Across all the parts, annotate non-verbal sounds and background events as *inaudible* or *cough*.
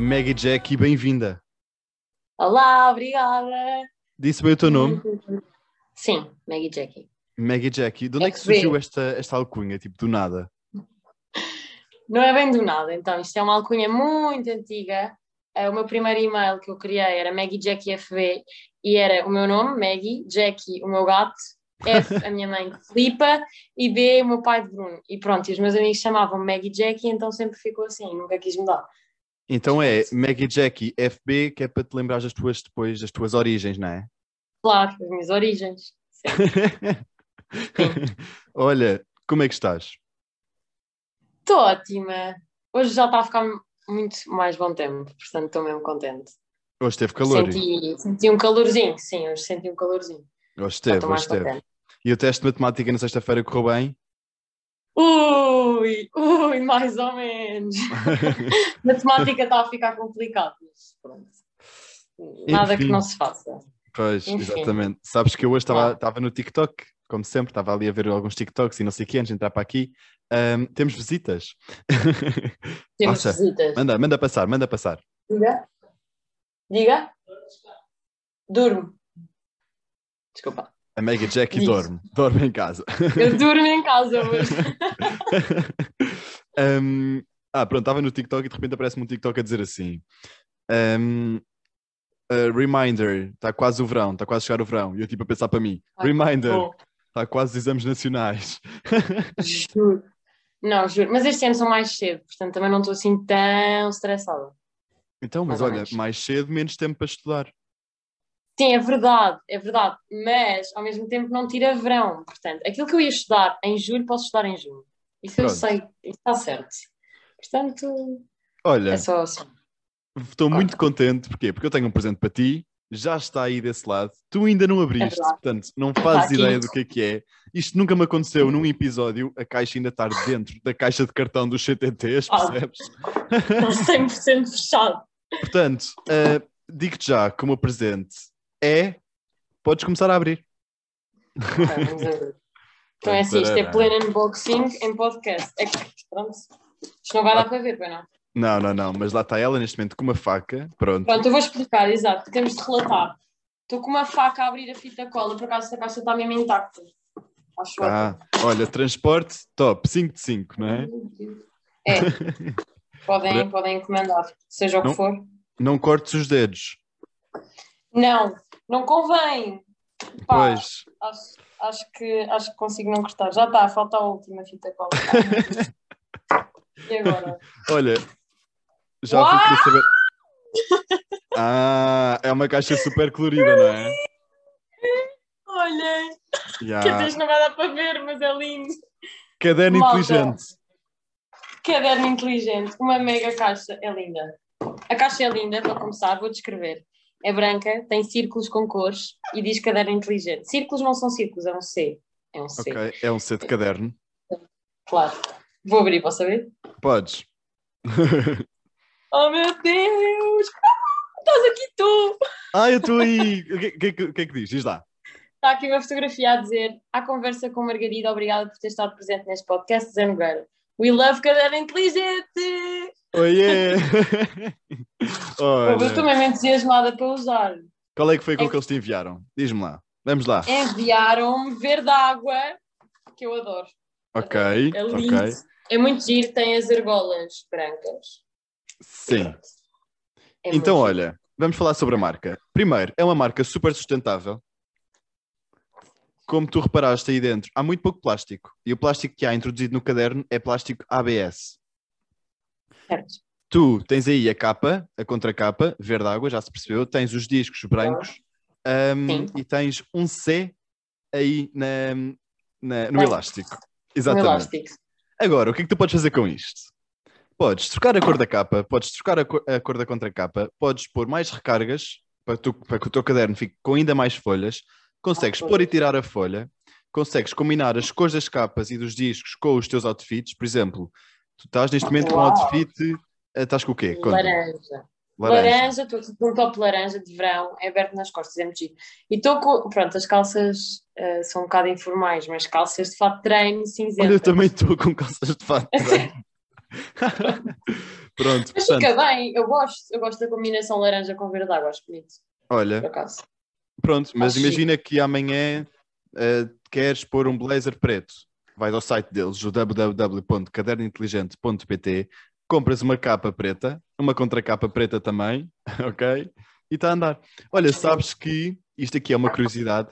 Maggie Jackie, bem-vinda. Olá, obrigada. Disse bem o teu nome? Sim, Maggie Jackie. Maggie Jackie. De onde é que surgiu esta, esta alcunha, tipo, do nada? Não é bem do nada, então, isto é uma alcunha muito antiga. Eh, O meu primeiro e-mail que eu criei era Maggie Jackie FB e era o meu nome, Maggie, Jackie, o meu gato, F, a minha mãe, *laughs* Filipa, e B, o meu pai de Bruno. E pronto, e os meus amigos chamavam Maggie Jackie, então sempre ficou assim, nunca quis mudar. Então é Maggie Jackie FB, que é para te lembrar das tuas, depois, das tuas origens, não é? Claro, as minhas origens. *laughs* Olha, como é que estás? Estou ótima. Hoje já está a ficar muito mais bom tempo, portanto estou mesmo contente. Hoje teve calor. Senti, senti um calorzinho, sim, hoje senti um calorzinho. Hoje teve, hoje teve. E o teste de matemática na sexta-feira correu bem? Ui, ui, mais ou menos. *laughs* Matemática está a ficar complicado, mas pronto. Nada que Enfim. não se faça. Pois, Enfim. exatamente. Sabes que eu hoje estava Ah. no TikTok, como sempre, estava ali a ver alguns TikToks e não sei o que, antes de entrar para aqui. Ahm, temos visitas. *laughs* Temos Passa. visitas. Manda, manda passar, manda passar. Diga. Diga. Durmo. Desculpa. A Mega Jackie Diz. dorme, dorme em casa. Eu durmo em casa hoje. *laughs* Um, ah, pronto, estava no TikTok e de repente aparece-me um TikTok a dizer assim: um, uh, Reminder, está quase o verão, está quase a chegar o verão. E eu tipo a pensar para mim: Ai, Reminder, está quase os exames nacionais. *laughs* juro. Não, juro. Mas este ano são mais cedo, portanto também não estou assim tão estressada. Então, mas Mais olha, mais cedo, menos tempo para estudar. Sim, é verdade, é verdade. Mas ao mesmo tempo não tira verão. Portanto, aquilo que eu ia estudar em julho, posso estudar em junho. Isso eu Pronto. sei, isso está certo. Portanto, Olha, é só assim. estou muito contente, porquê? Porque eu tenho um presente para ti, já está aí desse lado, tu ainda não abriste, verdade. portanto, não fazes ideia do que é que é. Isto nunca me aconteceu num episódio, a caixa ainda estar dentro da caixa de cartão dos CTTs, Ah. percebes? Está 100% fechado. Portanto, uh, digo-te já que o meu presente é. Podes começar a abrir. Vamos. *laughs* Então é assim, isto é pleno unboxing em podcast. É que, pronto. Isto não vai dar para ver, pois não? Não, não, não, mas lá está ela neste momento com uma faca. Pronto. Pronto, eu vou explicar, exato. Temos de relatar. Estou com uma faca a abrir a fita cola, por acaso esta caixa está mesmo intacta. Acho Ah, olha, transporte top, 5 de 5, não é? É. *laughs* Podem, podem encomendar, seja o que Não. for. Não cortes os dedos. Não, não convém. Pá, Pois. Acho, acho, que, acho que consigo não cortar. Já está, falta a última fita cola. *laughs* e agora? Olha, já Uau! fui querer saber. Ah, é uma caixa super colorida, não é? Olhem, que Ya. até não vai dar para ver, mas é lindo. Caderno Malta. inteligente. Caderno inteligente, uma mega caixa, é linda. A caixa é linda, para começar, vou descrever. É branca, tem círculos com cores e diz caderno inteligente. Círculos não são círculos, é um C. É um C, Ok, é um C de caderno. claro. Vou abrir, posso abrir? Podes. *laughs* Oh meu Deus! Ah, Estás aqui tu! ah, eu estou aí. O que, que, que, que é que diz? Diz lá. Está aqui uma fotografia a dizer à conversa com Margarida, obrigada por ter estado presente neste podcast, Zé Nogueira. We love caderno inteligente! Oiê! *laughs* Eu estou mesmo entusiasmada para usar. qual é que foi com É que eles te enviaram? Diz-me lá. Vamos lá. Enviaram-me verde água, que eu adoro. Ok, É lindo. ok. É muito giro, tem as argolas brancas. Sim. É Então, olha, vamos falar sobre a marca. Primeiro, é uma marca super sustentável. Como tu reparaste aí dentro, há muito pouco plástico. E o plástico que há introduzido no caderno é plástico ABS. Certo. Tu tens aí a capa, a contracapa, verde água, já se percebeu. Tens os discos brancos Sim. e tens um C aí na, na- no Bem, elástico. Um Exatamente. elástico. Agora, o que é que tu podes fazer com isto? Podes trocar a cor da capa, podes trocar a cor, a cor da contracapa, podes pôr mais recargas para, tu- para que o teu caderno fique com ainda mais folhas, consegues Ah, pôr e tirar a folha, consegues combinar as cores das capas e dos discos com os teus outfits. Por exemplo, tu estás neste momento com Uau. outfit, eh, estás com o quê? Conta-me. Laranja. Laranja. Estou com um top laranja de verão, é aberto nas costas, é muito giro. E estou com, pronto, as calças eh, são um bocado informais, mas calças de fato de treino cinzenta. Olha, eu também estou com calças de fato. *laughs* Pronto, Mas portanto, fica bem, eu gosto, eu gosto da combinação laranja com verde água, acho bonito, olha, pronto, mas Acho imagina que amanhã eh, queres pôr um blazer preto. Vais ao site deles, o www.cadernointeligente.pt, compras uma capa preta, uma contracapa preta também, *laughs* ok? E está a andar. Olha, sabes que isto aqui é uma curiosidade.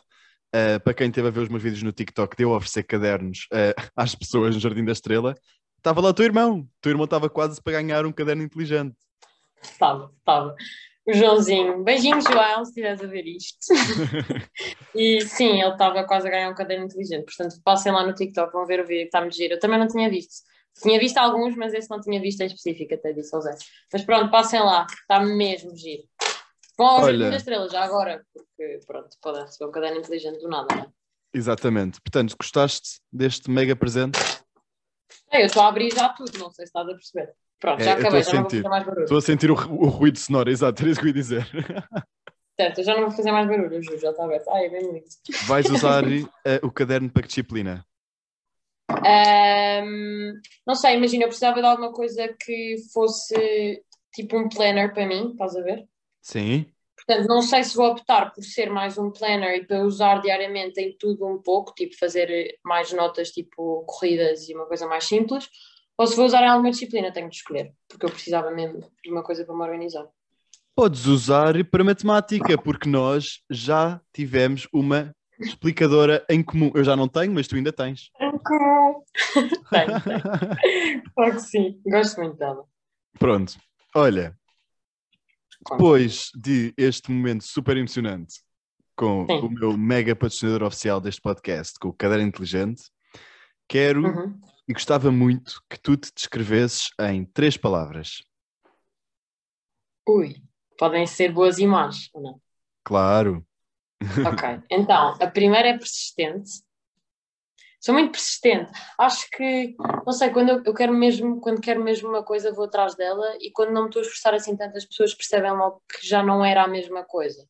eh, para quem esteve a ver os meus vídeos no TikTok, de eu oferecer cadernos eh, *laughs* às pessoas no Jardim da Estrela, estava lá o teu irmão. O teu irmão estava quase para ganhar um caderno inteligente. Estava, estava. O Joãozinho, beijinho, João, se estiveres a ver isto. *laughs* e sim, ele estava quase a ganhar um caderno inteligente. Portanto, passem lá no TikTok, vão ver o vídeo que está-me giro. Eu também não tinha visto. Tinha visto alguns, mas esse não tinha visto em específico, até disse ao Zé. Mas pronto, passem lá, está mesmo giro. Vão ao Olha. Jardim da Estrela já agora, porque pronto, podem receber um caderno inteligente do nada, não é? Exatamente. Portanto, gostaste deste mega presente? É, eu estou a abrir já tudo, não sei se estás a perceber. Pronto, É, já eu acabei, já não vou fazer mais barulho. Estou a sentir o, o ruído sonoro, exato, era isso que eu ia dizer. Certo, eu já não vou fazer mais barulho, eu juro, já está aberto. Ai, é bem bonito. Vais *laughs* usar eh, o caderno para que disciplina? Ahm, não sei, imagina, eu precisava de alguma coisa que fosse tipo um planner para mim, estás a ver? Sim. Portanto, não sei se vou optar por ser mais um planner e para usar diariamente em tudo um pouco, tipo fazer mais notas tipo corridas e uma coisa mais simples, ou se vou usar em alguma disciplina, tenho de escolher, porque eu precisava mesmo de uma coisa para me organizar. Podes usar para matemática, porque nós já tivemos uma explicadora em comum. Eu já não tenho, mas tu ainda tens. Como? *laughs* tenho, tenho. Claro que sim, gosto muito dela. Pronto. Olha, depois de este momento super emocionante com Sim. o meu mega patrocinador oficial deste podcast, com o Caderno Inteligente, quero Uhum. E gostava muito que tu te descrevesses em três palavras. Ui, podem ser boas e más, ou não? Claro. Ok, então, a primeira é persistente. Sou muito persistente. Acho que, não sei, quando eu, eu quero mesmo, quando quero mesmo uma coisa, vou atrás dela e quando não me estou a esforçar assim tantas pessoas percebem logo que já não era a mesma coisa.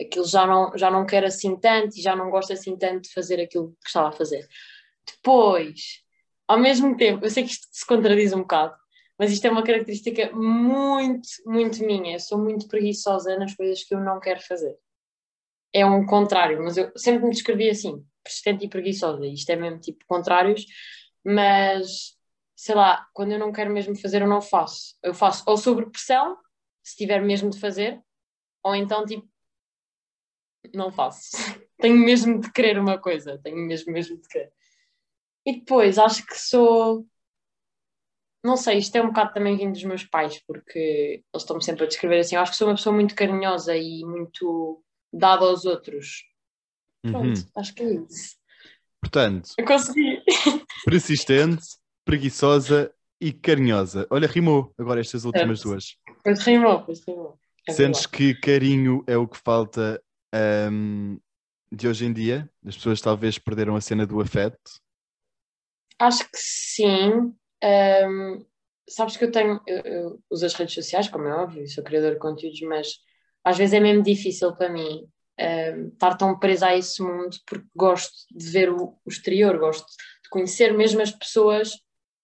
Aquilo já não, já não quero assim tanto e já não gosto assim tanto de fazer aquilo que estava a fazer. Depois, ao mesmo tempo, eu sei que isto se contradiz um bocado, mas isto é uma característica muito, muito minha. Eu sou muito preguiçosa nas coisas que eu não quero fazer é um contrário, mas eu sempre me descrevi assim, persistente e preguiçosa, isto é mesmo tipo contrários, mas sei lá, quando eu não quero mesmo fazer, eu não faço. Eu faço ou sob pressão, se tiver mesmo de fazer, ou então tipo, não faço. *laughs* tenho mesmo de querer uma coisa, tenho mesmo, mesmo de querer. E depois, acho que sou. Não sei, isto é um bocado também vindo dos meus pais, porque eles estão-me sempre a descrever assim. Eu acho que sou uma pessoa muito carinhosa e muito dada aos outros. Pronto, Uhum. acho que é isso. Portanto, Eu consegui. *laughs* persistente, preguiçosa e carinhosa. Olha, rimou agora estas últimas Certo. duas. Pois rimou, pois rimou. É Sentes que carinho é o que falta ahm, de hoje em dia? As pessoas talvez perderam a cena do afeto. Acho que sim. Ahm, sabes que eu tenho. Eu, eu uso as redes sociais, como é óbvio, sou criador de conteúdos, mas às vezes é mesmo difícil para mim ahm, estar tão presa a esse mundo porque gosto de ver o, o exterior, gosto de conhecer mesmo as pessoas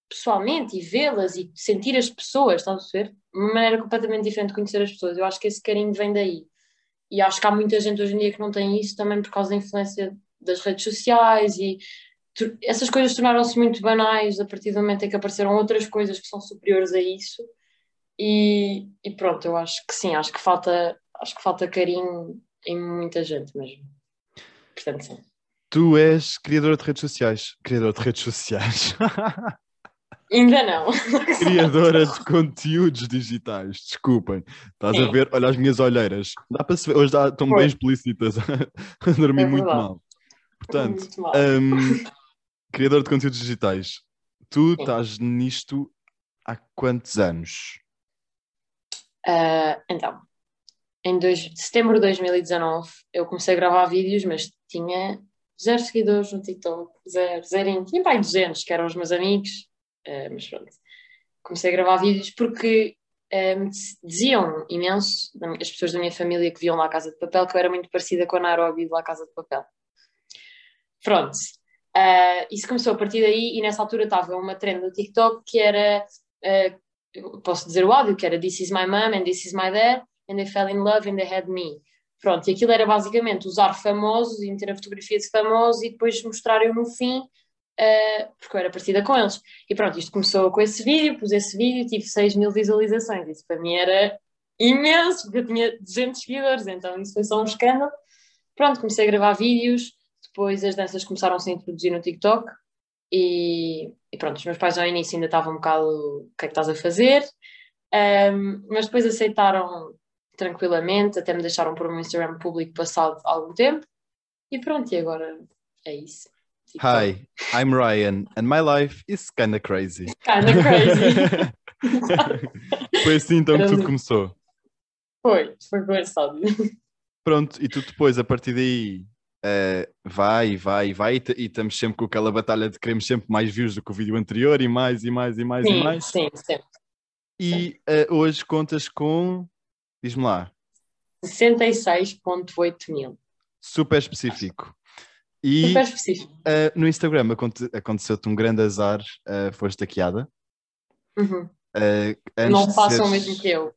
pessoalmente e vê-las e sentir as pessoas, estás a ver? Uma maneira completamente diferente de conhecer as pessoas. Eu acho que esse carinho vem daí. E acho que há muita gente hoje em dia que não tem isso também por causa da influência das redes sociais e essas coisas tornaram-se muito banais a partir do momento em que apareceram outras coisas que são superiores a isso. E, e pronto, eu acho que sim, acho que falta, acho que falta carinho em muita gente mesmo. Portanto, sim. Tu és criadora de redes sociais. Criadora de redes sociais. *laughs* Ainda não. criadora de conteúdos digitais. Desculpem. Estás a Sim. ver? Olha as minhas olheiras. Dá para se ver. Hoje dá- estão Foi. bem explícitas. *laughs* a dormir É muito mal. Portanto, Muito mal. hum, criador de conteúdos digitais. Tu estás nisto há quantos anos? Ah, então, em dois, setembro de 2019 eu comecei a gravar vídeos, mas tinha zero seguidores no TikTok, zero, zero, tinha pai 200, que eram os meus amigos, ah, mas pronto. Comecei a gravar vídeos porque ah, me diziam imenso, as pessoas da minha família que viam lá a Casa de Papel, que eu era muito parecida com a Nairobi de lá a Casa de Papel. Pronto. Ah, isso começou a partir daí e nessa altura estava uma trend no TikTok que era eu posso dizer o áudio, que era This is my mom and this is my dad, and they fell in love and they had me. Pronto, e aquilo era basicamente usar famosos e meter a fotografia de famosos e depois mostrar eu no fim, uh, porque eu era parecida com eles. E pronto, isto começou com esse vídeo, pus esse vídeo, tive 6 mil visualizações. Isso para mim era imenso, porque eu tinha 200 seguidores, então isso foi só um escândalo. Pronto, comecei a gravar vídeos, depois as danças começaram -se a introduzir no TikTok e, e, pronto, os meus pais ao início ainda estavam um bocado o que é que estás a fazer, um, mas depois aceitaram tranquilamente, até me deixaram por um Instagram público passado algum tempo e pronto, e agora é isso. Hi, I'm Ryan and my life is kinda crazy. Kinda crazy. *laughs* Foi assim então que tudo começou. Foi, foi começado. Pronto, e tu depois, a partir daí, uh, vai, vai, vai, e estamos sempre com aquela batalha de queremos sempre mais views do que o vídeo anterior, e mais, e mais, e mais, sim, e mais. Sim, sempre. E uh, hoje contas com, diz-me lá. 66.8 mil. Super específico. E Super específico. Uh, no Instagram aconte aconteceu-te um grande azar, uh, foste hackeada. Uhum. Não façam o seres... mesmo que eu.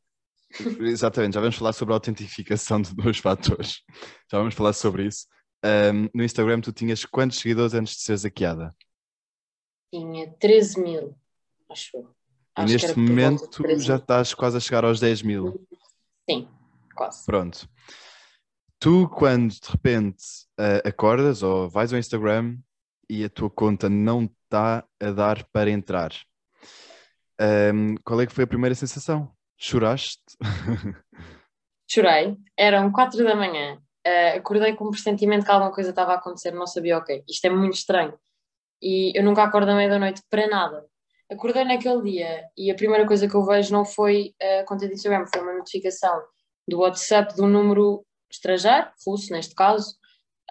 Exatamente, já vamos falar sobre a autentificação de dois fatores. Já vamos falar sobre isso. Um, no Instagram, tu tinhas quantos seguidores antes de seres hackeada? Tinha 13 mil, acho eu. E neste momento já estás quase a chegar aos 10 mil. Sim, quase. Pronto. Tu, quando de repente uh, acordas ou vais ao Instagram e a tua conta não está a dar para entrar, um, qual é que foi a primeira sensação? Choraste? *laughs* Chorei. Eram quatro da manhã. Uh, acordei com um pressentimento que alguma coisa estava a acontecer, não sabia o okay. Isto é muito estranho. E eu nunca acordo à meia da noite para nada. Acordei naquele dia e a primeira coisa que eu vejo não foi a conta de Instagram, foi uma notificação do WhatsApp de um número estrangeiro, russo neste caso.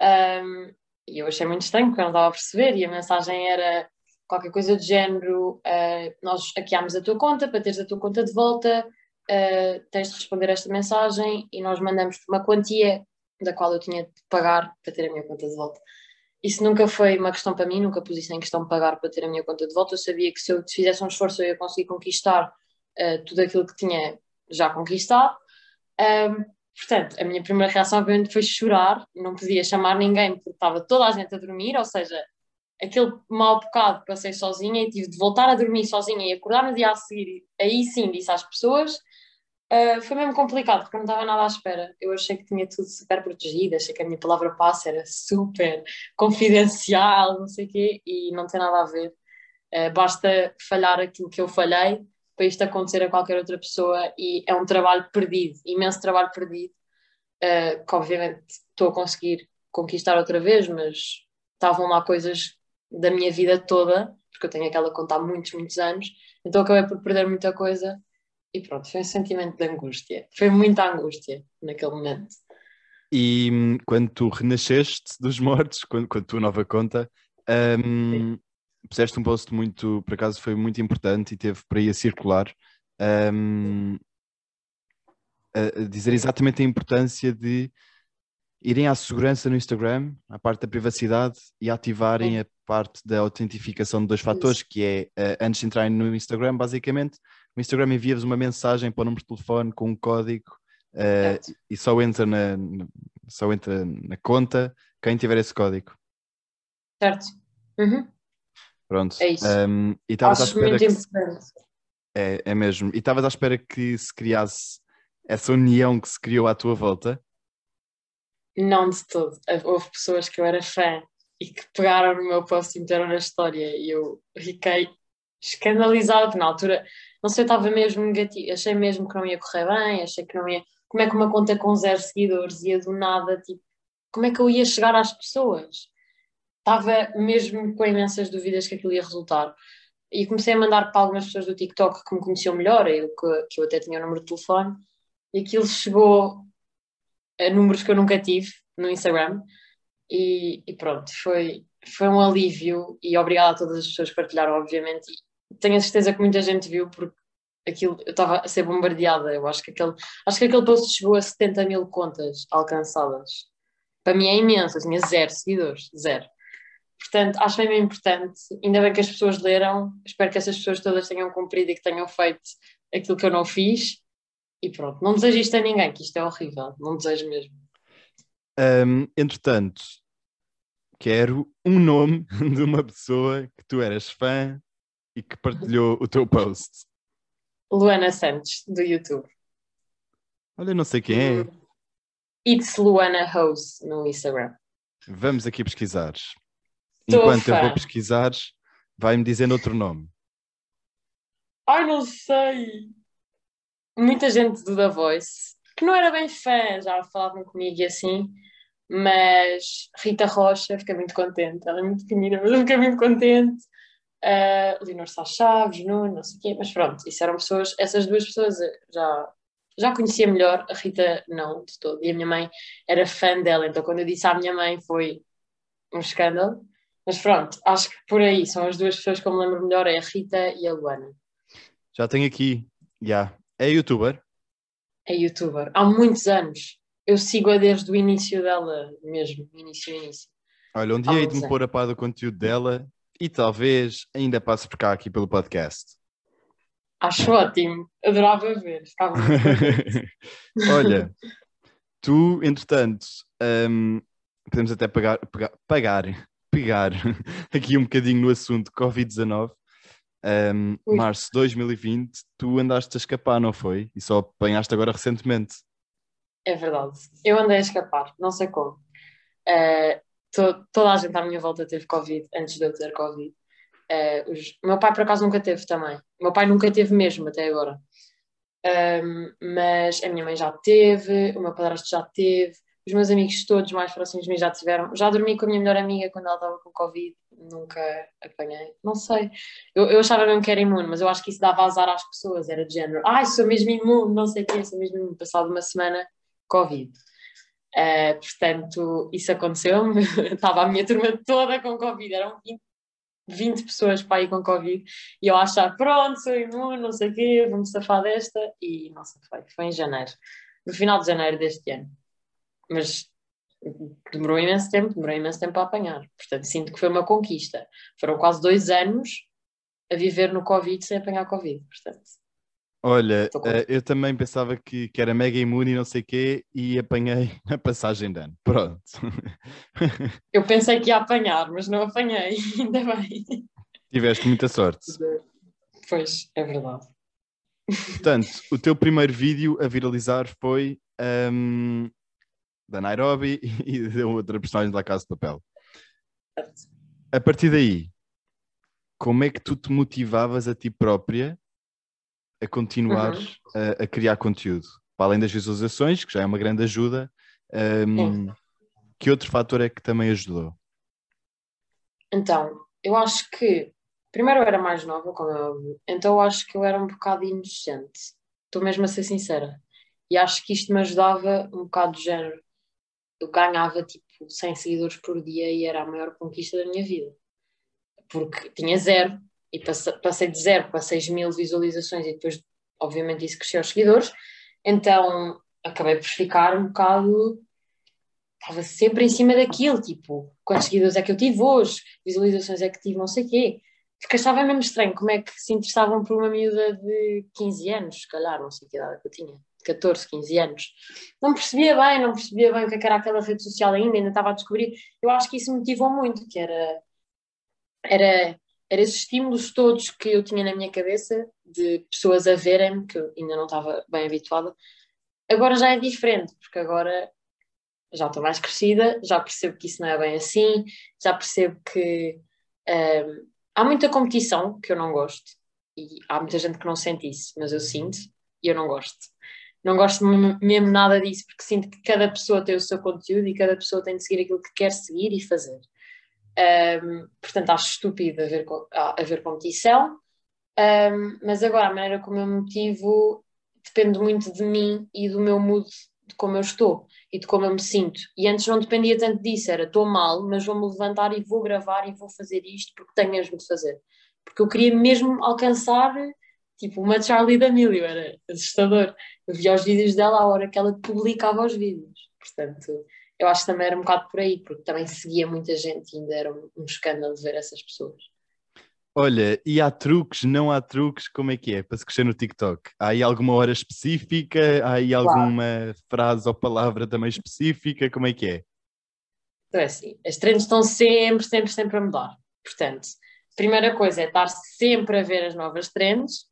Um, e eu achei muito estranho porque eu não estava a perceber. E a mensagem era qualquer coisa do género: uh, nós hackeámos a tua conta para teres a tua conta de volta, uh, tens de responder esta mensagem e nós mandamos uma quantia da qual eu tinha de pagar para ter a minha conta de volta. Isso nunca foi uma questão para mim, nunca pus isso em questão de pagar para ter a minha conta de volta. Eu sabia que se eu fizesse um esforço eu ia conseguir conquistar uh, tudo aquilo que tinha já conquistado. Um, portanto, a minha primeira reação obviamente foi chorar, não podia chamar ninguém porque estava toda a gente a dormir, ou seja, aquele mal bocado passei sozinha e tive de voltar a dormir sozinha e acordar no dia a seguir, aí sim disse às pessoas. Uh, foi mesmo complicado porque não estava nada à espera. Eu achei que tinha tudo super protegido, achei que a minha palavra passe era super confidencial, não sei o quê, e não tem nada a ver. Uh, basta falhar aquilo que eu falhei para isto acontecer a qualquer outra pessoa e é um trabalho perdido, imenso trabalho perdido, uh, que obviamente estou a conseguir conquistar outra vez, mas estavam lá coisas da minha vida toda, porque eu tenho aquela conta há muitos, muitos anos, então acabei por perder muita coisa e pronto, foi um sentimento de angústia. Foi muita angústia naquele momento. E hum, quando tu renasceste dos mortos, *laughs* quando, quando tua nova conta, um, puseste um post muito, por acaso foi muito importante e teve para aí a circular, um, a dizer exatamente a importância de irem à segurança no Instagram, à parte da privacidade e ativarem a parte da autentificação de dois fatores, que é uh, antes de entrarem no Instagram, basicamente, o Instagram envia-vos uma mensagem para o número de telefone com um código uh, e só entra na, só entra na conta quem tiver esse código. Certo. Uhum. Pronto. É isso. Um, e estavas à espera que é, é mesmo. E estavas à espera que se criasse essa união que se criou à tua volta não de todo. Houve pessoas que eu era fã e que pegaram no meu post e meteram na história e eu fiquei escandalizada na altura. Não sei, estava mesmo negativo. Achei mesmo que não ia correr bem, achei que não ia. Como é que uma conta com zero seguidores ia do nada, tipo, como é que eu ia chegar às pessoas? Estava mesmo com imensas dúvidas que aquilo ia resultar. E comecei a mandar para algumas pessoas do TikTok que me conheciam melhor, eu, que, que eu até tinha o número de telefone, e aquilo chegou números que eu nunca tive no Instagram. E, e, pronto, foi, foi um alívio e obrigada a todas as pessoas que partilharam, obviamente. Tenho a certeza que muita gente viu porque aquilo eu estava a ser bombardeada. Eu acho que aquele, acho que aquele post chegou a 70 mil contas alcançadas. Para mim é imenso, eu tinha zero seguidores, zero. Portanto, acho bem importante. Ainda bem que as pessoas leram. Espero que essas pessoas todas tenham cumprido e que tenham feito aquilo que eu não fiz e pronto. Não desejo isto a ninguém, que isto é horrível, não desejo mesmo. Um, entretanto, quero um nome *laughs* de uma pessoa que tu eras fã e que partilhou o teu post. Luana Santos, do YouTube. Olha, não sei quem é. It's Luana Rose no Instagram. Vamos aqui pesquisar. Tô Enquanto eu fã. vou pesquisar, vai-me dizendo outro nome. Ai, não sei. Muita gente do The Voice, que não era bem fã, já falavam comigo e assim, mas Rita Rocha, fiquei muito contente. Ela é muito pequenina, mas eu fiquei muito contente. Uh, Leonor Sá Chaves, Nuno, não sei o quê, mas pronto, isso eram pessoas, essas duas pessoas eu já, já conhecia melhor, a Rita não, de todo, e a minha mãe era fã dela, então quando eu disse à minha mãe foi um escândalo, mas pronto, acho que por aí são as duas pessoas que eu me lembro melhor, é a Rita e a Luana. Já tenho aqui. Já. É youtuber? é youtuber há muitos anos. Eu sigo-a desde o início dela mesmo, início, início. Olha, um dia hei de me pôr a par do conteúdo dela e talvez ainda passe por cá aqui pelo podcast. Acho ótimo, adorava ver, contente. *laughs* Olha, tu, entretanto, hum, podemos até pagar, pegar, pagar, pegar *laughs* aqui um bocadinho no assunto Covid-19. Hum, Ui. março de 2020, tu andaste a escapar, não foi? E só apanhaste agora recentemente. É verdade. Eu andei a escapar, não sei como. Eh, to- toda a gente à minha volta teve Covid antes de eu ter Covid. Eh, os- meu pai, por acaso, nunca teve também. Meu pai nunca teve mesmo até agora. Ahm, mas a minha mãe já teve, o meu padrasto já teve, os meus amigos todos mais próximos de mim já tiveram. Já dormi com a minha melhor amiga quando ela estava com Covid, nunca apanhei. Não sei. Eu, eu achava mesmo que era imune, mas eu acho que isso dava azar às pessoas, era de género. Ai, sou mesmo imune, não sei o quê, sou mesmo imune. Passado uma semana, Covid. Uh, portanto, isso aconteceu-me. Estava *laughs* a minha turma toda com Covid, eram 20, 20 pessoas para ir com Covid, e eu achar, pronto, sou imune, não sei o quê, vou-me safar desta, e não sei foi. Foi em janeiro, no final de janeiro deste ano. Mas demorou imenso tempo, demorou imenso tempo a apanhar. Portanto, sinto que foi uma conquista. Foram quase dois anos a viver no Covid sem apanhar Covid, portanto. Olha, eh, eu também pensava que, que era mega imune e não sei o quê e apanhei *laughs* a passagem de ano. Pronto. *laughs* Eu pensei que ia apanhar, mas não apanhei, *laughs* ainda bem. Tiveste muita sorte. Pois, é verdade. Portanto, o teu primeiro vídeo a viralizar foi ahm, da Nairobi e de outra personagem da Casa de Papel. A partir daí, como é que tu te motivavas a ti própria a continuar Uhum. a, a criar conteúdo? Para além das visualizações, que já é uma grande ajuda, ahm, que outro fator é que também ajudou? Então, eu acho que primeiro eu era mais nova, como é óbvio, então eu acho que eu era um bocado inocente. Estou mesmo a ser sincera. E acho que isto me ajudava um bocado de género. Eu ganhava tipo 100 seguidores por dia e era a maior conquista da minha vida. Porque tinha zero e passe- passei de zero para 6 mil visualizações e depois, obviamente, isso cresceu os seguidores. Então acabei por ficar um bocado estava sempre em cima daquilo, tipo, quantos seguidores é que eu tive hoje, visualizações é que tive, não sei o quê. Porque achava mesmo estranho como é que se interessavam por uma miúda de 15 anos, se calhar, não sei que idade é que eu tinha, 14, 15 anos. Não percebia bem, não percebia bem o é que era aquela rede social ainda, ainda estava a descobrir. Eu acho que isso me motivou muito, que era, era, era esses estímulos todos que eu tinha na minha cabeça, de pessoas a verem-me, que eu ainda não estava bem habituada. Agora já é diferente, porque agora já estou mais crescida, já percebo que isso não é bem assim, já percebo que hum, há muita competição que eu não gosto e há muita gente que não sente isso, mas eu sinto e eu não gosto. Não gosto mesmo nada disso porque sinto que cada pessoa tem o seu conteúdo e cada pessoa tem de seguir aquilo que quer seguir e fazer. Hum, portanto, acho estúpido haver, haver competição, hum, mas agora a maneira como eu motivo depende muito de mim e do meu mood, de como eu estou e de como eu me sinto. E antes não dependia tanto disso, era estou mal, mas vou-me levantar e vou gravar e vou fazer isto porque tenho mesmo de fazer. Porque eu queria mesmo alcançar tipo uma Charlie D'Amelio, era assustador. Eu via os vídeos dela à hora que ela publicava os vídeos. Portanto, eu acho que também era um bocado por aí, porque também seguia muita gente e ainda era um, um escândalo ver essas pessoas. Olha, e há truques, não há truques, como é que é para se crescer no TikTok? Há aí alguma hora específica? Há aí alguma frase ou palavra também específica? Como é que é? Então é assim, as trends estão sempre, sempre, sempre a mudar. Portanto, primeira coisa é estar sempre a ver as novas trends,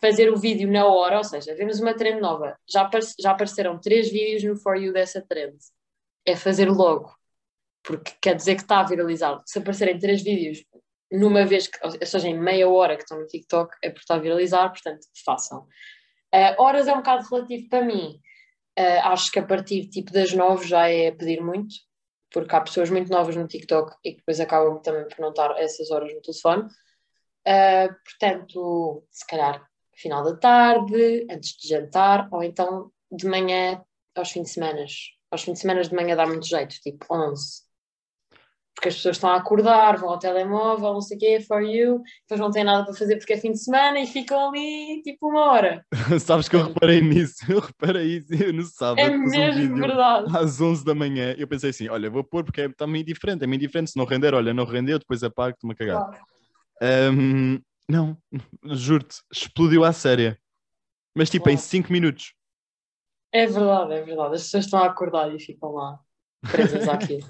fazer o vídeo na hora, ou seja, vemos uma trend nova, já, já apareceram três vídeos no For You dessa trend. É fazer logo, porque quer dizer que está a viralizar. Se aparecerem três vídeos numa vez, que, ou seja, em meia hora que estão no TikTok, é por estar a viralizar, portanto, façam. Uh, horas é um bocado relativo para mim. Uh, acho que a partir tipo das nove já é pedir muito, porque há pessoas muito novas no TikTok e que depois acabam também por não estar essas horas no telefone. Uh, portanto, se calhar final da tarde, antes de jantar, ou então de manhã aos fins de semana. Aos fins de semana de manhã dá muito jeito, tipo 11 porque as pessoas estão a acordar, vão ao telemóvel, não sei o quê, for you, depois não têm nada para fazer porque é fim de semana e ficam ali tipo uma hora. *laughs* Sabes que eu reparei nisso, eu reparei isso *laughs* no sábado. É mesmo um verdade. Às 11 da manhã, eu pensei assim: olha, vou pôr porque está é, meio diferente, é meio diferente. Se não render, olha, não rendeu, depois apago, estou-me a cagar. Claro. Um, não, juro-te, explodiu à séria. Mas tipo, em 5 minutos. É verdade, é verdade. As pessoas estão a acordar e ficam lá presas àquilo.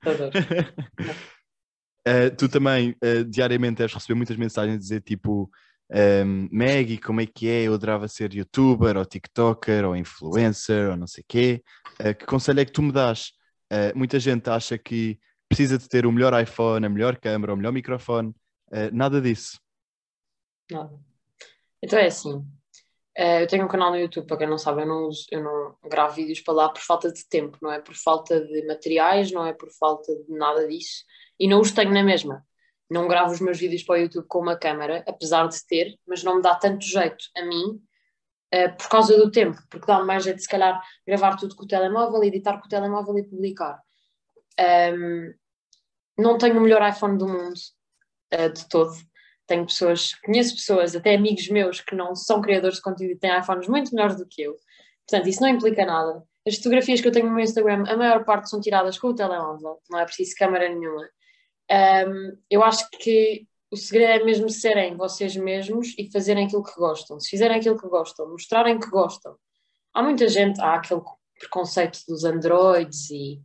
*laughs* uh, tu também uh, diariamente deves receber muitas mensagens a dizer tipo um, ehm, Maggie, como é que é? Eu adorava ser youtuber ou tiktoker ou influencer ou não sei quê. Uh, que conselho é que tu me das? muita gente acha que precisa de ter o melhor iPhone, a melhor câmera, o melhor microfone. nada disso. Nada. Então é assim, Uh, eu tenho um canal no YouTube, para quem não sabe, eu não, uso, eu não gravo vídeos para lá por falta de tempo, não é por falta de materiais, não é por falta de nada disso, e não os tenho na mesma. Não gravo os meus vídeos para o YouTube com uma câmera, apesar de ter, mas não me dá tanto jeito a mim uh, por causa do tempo, porque dá-me mais jeito, se calhar, gravar tudo com o telemóvel, editar com o telemóvel e publicar. Um, não tenho o melhor iPhone do mundo, uh, de todo, tenho pessoas, conheço pessoas, até amigos meus, que não são criadores de conteúdo e têm iPhones muito melhores do que eu. Portanto, isso não implica nada. As fotografias que eu tenho no meu Instagram, a maior parte são tiradas com o telemóvel, não é preciso câmera nenhuma. Um, eu acho que o segredo é mesmo serem vocês mesmos e fazerem aquilo que gostam. Se fizerem aquilo que gostam, mostrarem que gostam. Há muita gente, há aquele preconceito dos Androids e,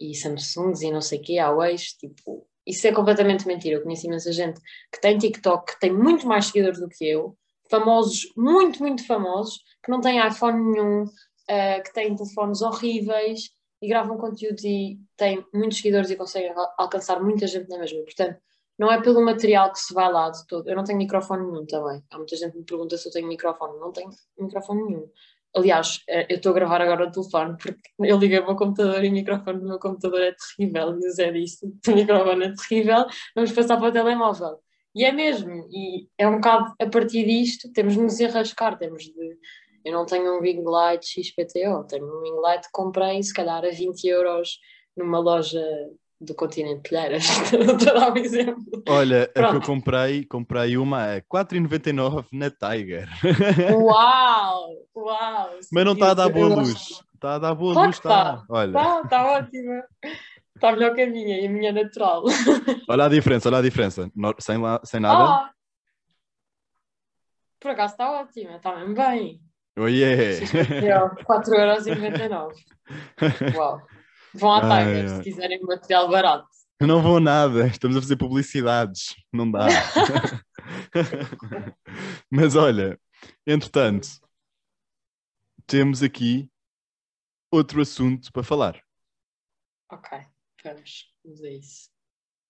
e Samsungs e não sei o quê, Waze, tipo, isso é completamente mentira. Eu conheço imensa gente que tem TikTok, que tem muito mais seguidores do que eu, famosos, muito, muito famosos, que não têm iPhone nenhum, uh, que têm telefones horríveis e gravam conteúdo e têm muitos seguidores e conseguem alcançar muita gente na mesma. Portanto, não é pelo material que se vai lá de todo. Eu não tenho microfone nenhum também. Há muita gente que me pergunta se eu tenho microfone. Não tenho microfone nenhum. Aliás, eh, eu estou a gravar agora o telefone porque eu liguei o meu computador e o microfone do meu computador é terrível. E o Zé disse: o microfone é terrível, vamos passar para o telemóvel. E é mesmo, e é um bocado a partir disto, temos de nos enrascar, temos de. Eu não tenho um ring light XPTO, tenho um ring light que comprei, se calhar, a 20 euros numa loja do continente Telheiras. *laughs* Estou a dar um exemplo. Olha, Pronto. a que eu comprei, comprei uma a 4,99 na Tiger. Uau! Uau! *laughs* Mas não está a dar boa luz. Está a dar boa claro luz, está. Olha. Está, está ótima. Está melhor que a minha e a minha é natural. *laughs* Olha a diferença, olha a diferença. Sem, lá, sem nada. Ah, por acaso está ótima, está mesmo bem. Oh yeah! 4,99€. Uau! Vão à Tiger se quiserem material barato. Não vou nada, estamos a fazer publicidades, não dá. *laughs* Mas olha, entretanto, temos aqui outro assunto para falar. Ok, vamos, vamos a isso.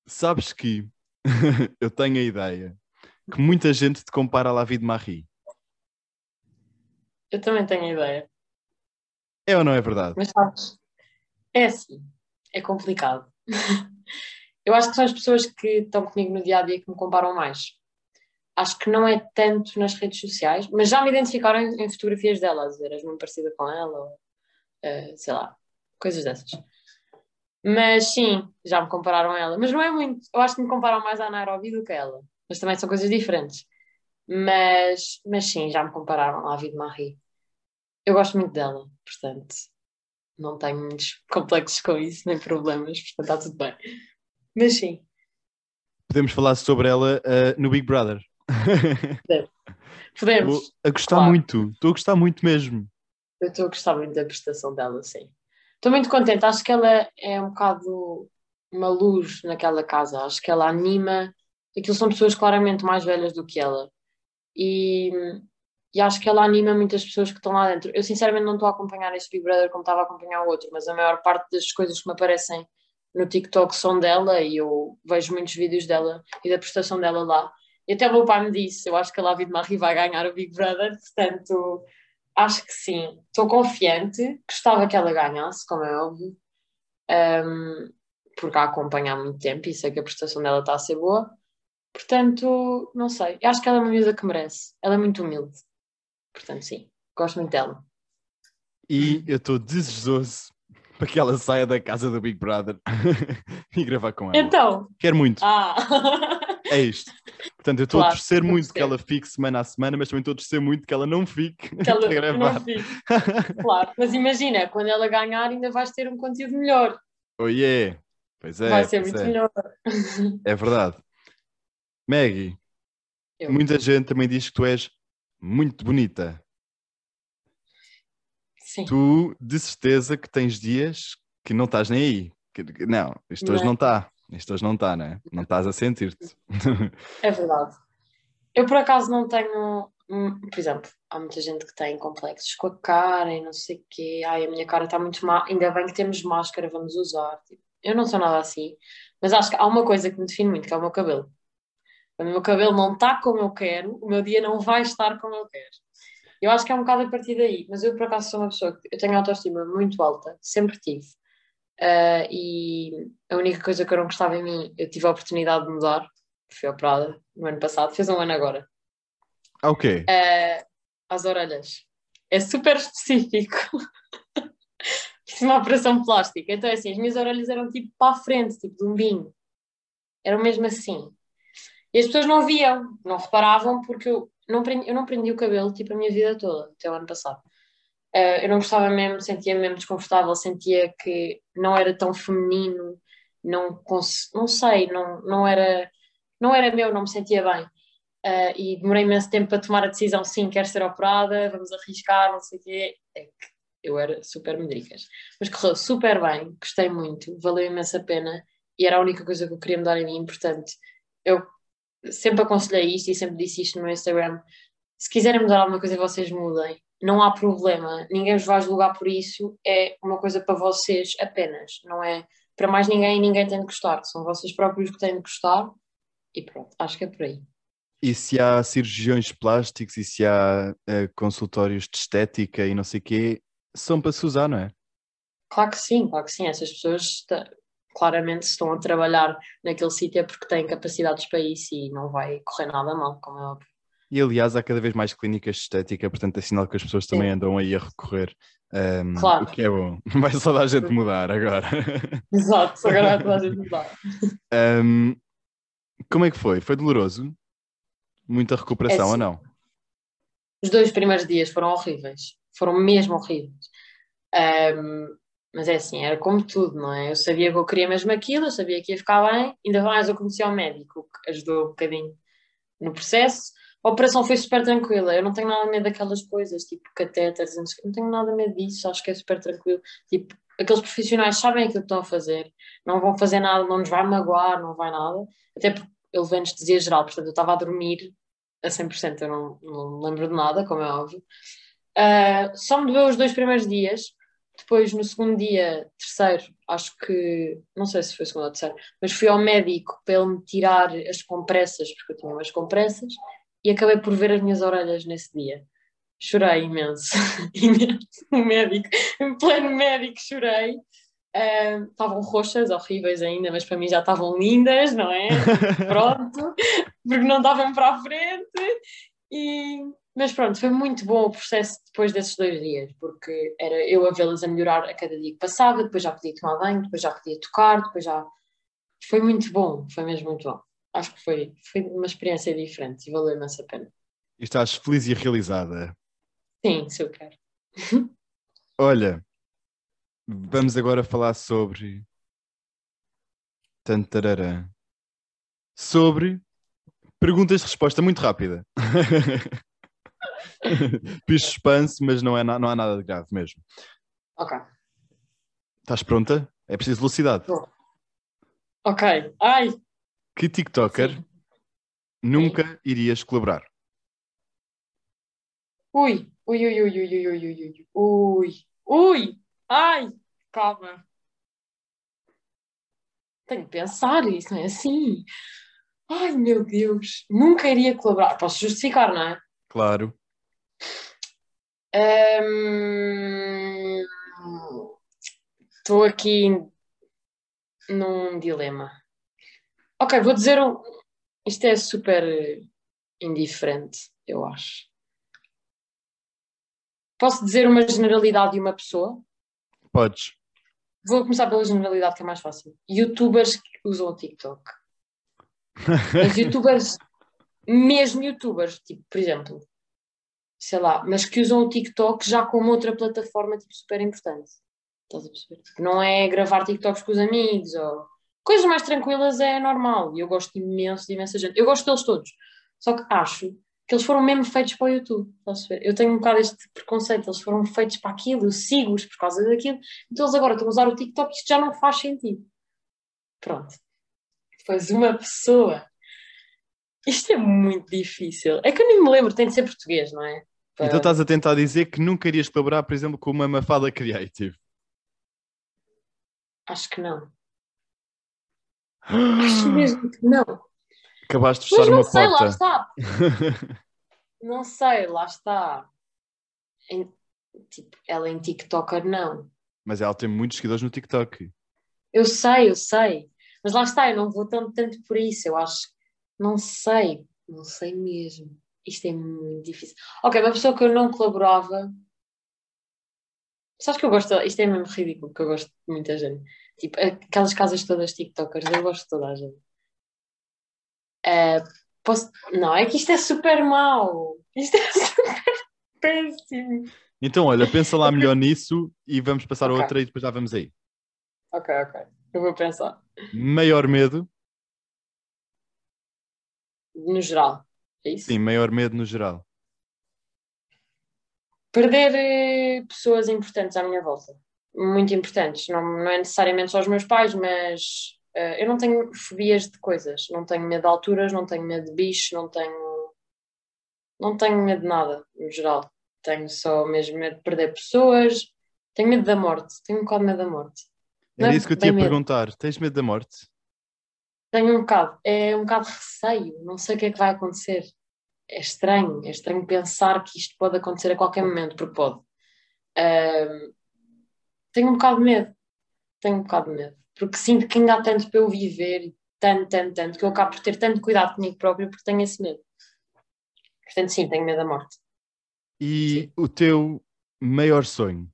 Sabes que *laughs* eu tenho a ideia que muita gente te compara à La Vie de Marie. Eu também tenho a ideia. É ou não é verdade? Mas sabes, é assim, é complicado. *laughs* Eu acho que são as pessoas que estão comigo no dia a dia que me comparam mais. Acho que não é tanto nas redes sociais, mas já me identificaram em, fotografias dela, dizer, és muito parecida com ela, ou uh, sei lá, coisas dessas. Mas sim, já me compararam a ela. Mas não é muito. Eu acho que me comparam mais à Nairobi do que a ela. Mas também são coisas diferentes. Mas, mas sim, já me compararam à vida Marie. Eu gosto muito dela, portanto, não tenho muitos *laughs* complexos com isso, nem problemas, portanto está tudo bem. Mas sim. podemos falar sobre ela uh, no Big Brother. Podemos. *laughs* Estou a gostar claro. muito, estou a gostar muito mesmo. Eu estou a gostar muito da prestação dela, sim. Estou muito contente. Acho que ela é um bocado uma luz naquela casa. Acho que ela anima. Aquilo são pessoas claramente mais velhas do que ela. E, e acho que ela anima muitas pessoas que estão lá dentro. Eu, sinceramente, não estou a acompanhar este Big Brother como estava a acompanhar o outro, mas a maior parte das coisas que me aparecem no TikTok são dela e eu vejo muitos vídeos dela e da prestação dela lá. E até o meu pai me disse: Eu acho que a Lavi de Marie vai ganhar o Big Brother, portanto, acho que sim. Estou confiante, gostava que ela ganhasse, como é óbvio, um, porque a acompanha há muito tempo e sei que a prestação dela está a ser boa. Portanto, não sei. Eu acho que ela é uma miúda que merece. Ela é muito humilde. Portanto, sim, gosto muito dela. E eu estou desejoso para que ela saia da casa do Big Brother *laughs* e gravar com ela. Então, Quero muito. ah, *laughs* É isto. Portanto, eu estou a Claro, torcer eu muito que ela fique semana a semana, mas também estou a torcer muito que ela não fique que ela *laughs* a gravar. não fique. Claro, mas imagina, quando ela ganhar, ainda vais ter um conteúdo melhor. Oh yeah! Pois é, Vai ser muito é. melhor. É verdade. Maggie, Eu. muita gente também diz que tu és muito bonita. Sim. Tu, de certeza, que tens dias que não estás nem aí. Que- Não, isto hoje Não. não está. Isto hoje não está, né? Não estás a sentir-te. É verdade. Eu, por acaso, não tenho. Por exemplo, há muita gente que tem complexos com a cara e não sei o quê. Ai, a minha cara está muito má. Ainda bem que temos máscara, vamos usar. Tipo, eu não sou nada assim. Mas acho que há uma coisa que me define muito, que é o meu cabelo. Quando o meu cabelo não está como eu quero, o meu dia não vai estar como eu quero. Eu acho que é um bocado a partir daí. Mas eu, por acaso, sou uma pessoa que eu tenho autoestima muito alta, sempre tive. Ah, e a única coisa que eu não gostava em mim, eu tive a oportunidade de mudar. Fui operada no ano passado, fez um ano agora. Ah, ok. Ah, às orelhas. É super específico. *laughs* Fiz uma operação plástica. Então, é assim, as minhas orelhas eram tipo para a frente, tipo de um. Eram mesmo assim. E as pessoas não viam, não reparavam, porque eu não prendi, eu não prendi o cabelo tipo a minha vida toda, até o ano passado. Ah, eu não gostava mesmo, sentia-me mesmo desconfortável, sentia que não era tão feminino, não, não sei, não, não, era, não era meu, não me sentia bem. Ah, e demorei imenso tempo para tomar a decisão, sim, quero ser operada, vamos arriscar, não sei o quê. É que eu era super medricas. Mas correu super bem, gostei muito, valeu imenso a pena e era a única coisa que eu queria mudar em mim, portanto, eu sempre aconselhei isto e sempre disse isto no meu Instagram. Se quiserem mudar alguma coisa, vocês mudem. Não há problema, ninguém vos vai julgar por isso, é uma coisa para vocês apenas, não é para mais ninguém e ninguém tem de gostar, são vocês próprios que têm de gostar e pronto, acho que é por aí. E se há cirurgiões plásticos e se há eh, consultórios de estética e não sei o quê, são para se usar, não é? Claro que sim, claro que sim. Essas pessoas claramente se estão a trabalhar naquele sítio é porque têm capacidades para isso e não vai correr nada mal, como é óbvio. E aliás, há cada vez mais clínicas de estética, portanto é sinal que as pessoas também andam aí a recorrer. ehm, Claro. O que é bom. *laughs* Vai só dar a gente mudar agora. *laughs* Exato, agora vai toda a gente mudar. Ehm, como é que foi? Foi doloroso? Muita recuperação É ou sim. não? Os dois primeiros dias foram horríveis, foram mesmo horríveis. Ahm, mas é assim, era como tudo, não é? Eu sabia que eu queria mesmo aquilo, eu sabia que ia ficar bem, ainda mais eu conheci o médico, que ajudou um bocadinho no processo. A operação foi super tranquila, eu não tenho nada medo daquelas coisas, tipo catéteres, não tenho nada medo disso, acho que é super tranquilo. Tipo, aqueles profissionais sabem aquilo que estão a fazer, não vão fazer nada, não nos vai magoar, não vai nada, até porque ele levei anestesia geral, portanto eu estava a dormir a 100%, eu não, não lembro de nada, como é óbvio. Ah, só me doeu os dois primeiros dias, depois no segundo dia, terceiro, acho que, não sei se foi segundo ou terceiro, mas fui ao médico para ele me tirar as compressas, porque eu tinha umas compressas, e acabei por ver as minhas orelhas nesse dia. Chorei imenso, *laughs* imenso, no médico, em pleno médico chorei. Ah, Estavam roxas, horríveis ainda, mas para mim já estavam lindas, não é? *laughs* Pronto, porque não davam para a frente. E, mas pronto, foi muito bom o processo depois desses dois dias, porque era eu a vê-las a melhorar a cada dia que passava, depois já podia tomar banho, depois já podia tocar, depois já. Foi muito bom, foi mesmo muito bom. Acho que foi, foi uma experiência diferente e valeu imenso a pena. E estás feliz e realizada. Sim, super. *laughs* Olha, vamos agora falar sobre. Tantararã. sobre perguntas de resposta muito rápida. *laughs* *laughs* Fiz suspense, mas não, é na- não há nada de grave mesmo. Ok. Estás pronta? É preciso velocidade. Ok. Ai! Que TikToker Sim. nunca irias colaborar? Ui! Ui, ui, ui, ui, ui, ui, ui, ui. Ui! Ui! Ai! Calma. Tenho que pensar, isso não é assim. Ai, meu Deus. Nunca iria colaborar. Posso justificar, não é? Claro. Estou aqui num dilema. Ok, vou dizer um. Isto é super indiferente, eu acho. Posso dizer uma generalidade de uma pessoa? Podes. Vou começar pela generalidade que é mais fácil. Youtubers que usam o TikTok. *laughs* Mas youtubers, mesmo youtubers, tipo, por exemplo, sei lá, mas que usam o TikTok já como outra plataforma tipo, super importante. Estás a perceber? Tipo, Não é gravar TikToks com os amigos ou coisas mais tranquilas é normal. E eu gosto imenso de imensa gente. Eu gosto deles todos. Só que acho que eles foram mesmo feitos para o YouTube. Eu tenho um bocado este preconceito. Eles foram feitos para aquilo, eu sigo-os por causa daquilo. Então eles agora estão a usar o TikTok e isto já não faz sentido. Pronto. Depois uma pessoa. Isto é muito difícil. É que eu nem me lembro, tem de ser português, não é? Para- Então estás a tentar dizer que nunca irias colaborar, por exemplo, com uma Mafalda Creative. Acho que não. *gasps* Acho mesmo que não. Acabaste de fechar não uma sei, lá porta. está. *laughs* Não sei, lá está. Em- tipo, ela em TikToker não. Mas ela tem muitos seguidores no TikTok. Eu sei, eu sei. Mas lá está, eu não vou tanto, tanto por isso. Eu acho. Não sei. Não sei mesmo. Isto é muito difícil. Ok, uma pessoa que eu não colaborava. Sabes que eu gosto. Isto é mesmo ridículo, porque eu gosto de muita gente. Tipo, aquelas casas todas TikTokers, eu gosto de toda a gente. Eh, posso... Não, é que isto é super mau. Isto é *laughs* super péssimo. Então, olha, pensa lá *laughs* melhor nisso e vamos passar a Ok. outra e depois já vamos aí. Ok, ok. Eu vou pensar. Maior medo? No geral. É isso? Sim, maior medo no geral. Perder eh, pessoas importantes à minha volta. Muito importantes. Não, não é necessariamente só os meus pais, mas eh, eu não tenho fobias de coisas. Não tenho medo de alturas, não tenho medo de bichos, não tenho. Não tenho medo de nada, no geral. Tenho só mesmo medo de perder pessoas. Tenho medo da morte. Tenho um bocado medo da morte. Era é isso que eu ia medo. perguntar. Tens medo da morte? Tenho um bocado. É um bocado de receio. Não sei o que é que vai acontecer. É estranho. É estranho pensar que isto pode acontecer a qualquer momento, porque pode. Tenho um bocado de medo. Tenho um bocado de medo. Porque sinto que ainda há tanto para eu viver, tanto, tanto, tanto, que eu acabo por ter tanto cuidado comigo próprio porque tenho esse medo. Portanto, sim, tenho medo da morte. E o teu maior sonho?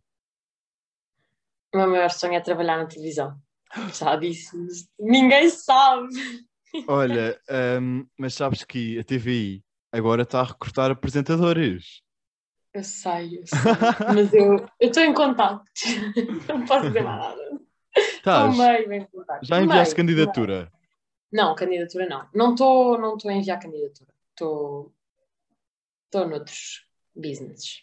O meu maior sonho é trabalhar na televisão. Já disse isto. Ninguém sabe. Olha, hum, mas sabes que a TVI agora está a recrutar apresentadores. Eu sei, eu sei. Mas eu estou em contacto. Não posso dizer nada. Estás? Estou meio em contacto. Já enviaste Meio, candidatura? meio. Não, candidatura não. Não estou não estou a enviar candidatura. Estou estou noutros businesses.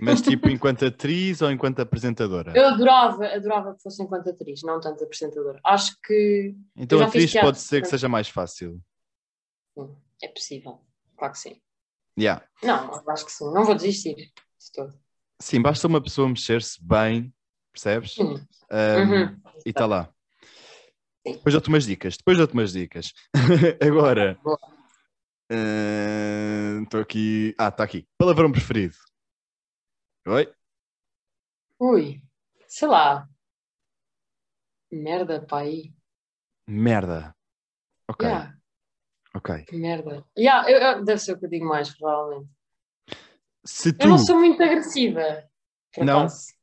Mas tipo enquanto atriz ou enquanto apresentadora? Eu adorava, adorava que fosse enquanto atriz, não tanto apresentadora. Acho que Então atriz pode ser que seja mais fácil. sim, é possível. Claro que sim. Yeah. Não, acho que sim. Não vou desistir de todo. Sim, basta uma pessoa mexer-se bem, percebes? Sim. Um, Uhum. E está lá. Sim. Depois dou-te umas dicas. Depois dou-te umas dicas. *laughs* Agora. Estou aqui. Ah, está aqui. Palavrão preferido. Oi? Ui, sei lá. Merda, pai. Merda. Ok, Yeah, ok. que merda. Yeah, eu- eu- deve ser o que eu digo mais, provavelmente. Se tu. Eu não sou muito agressiva. Não? acaso.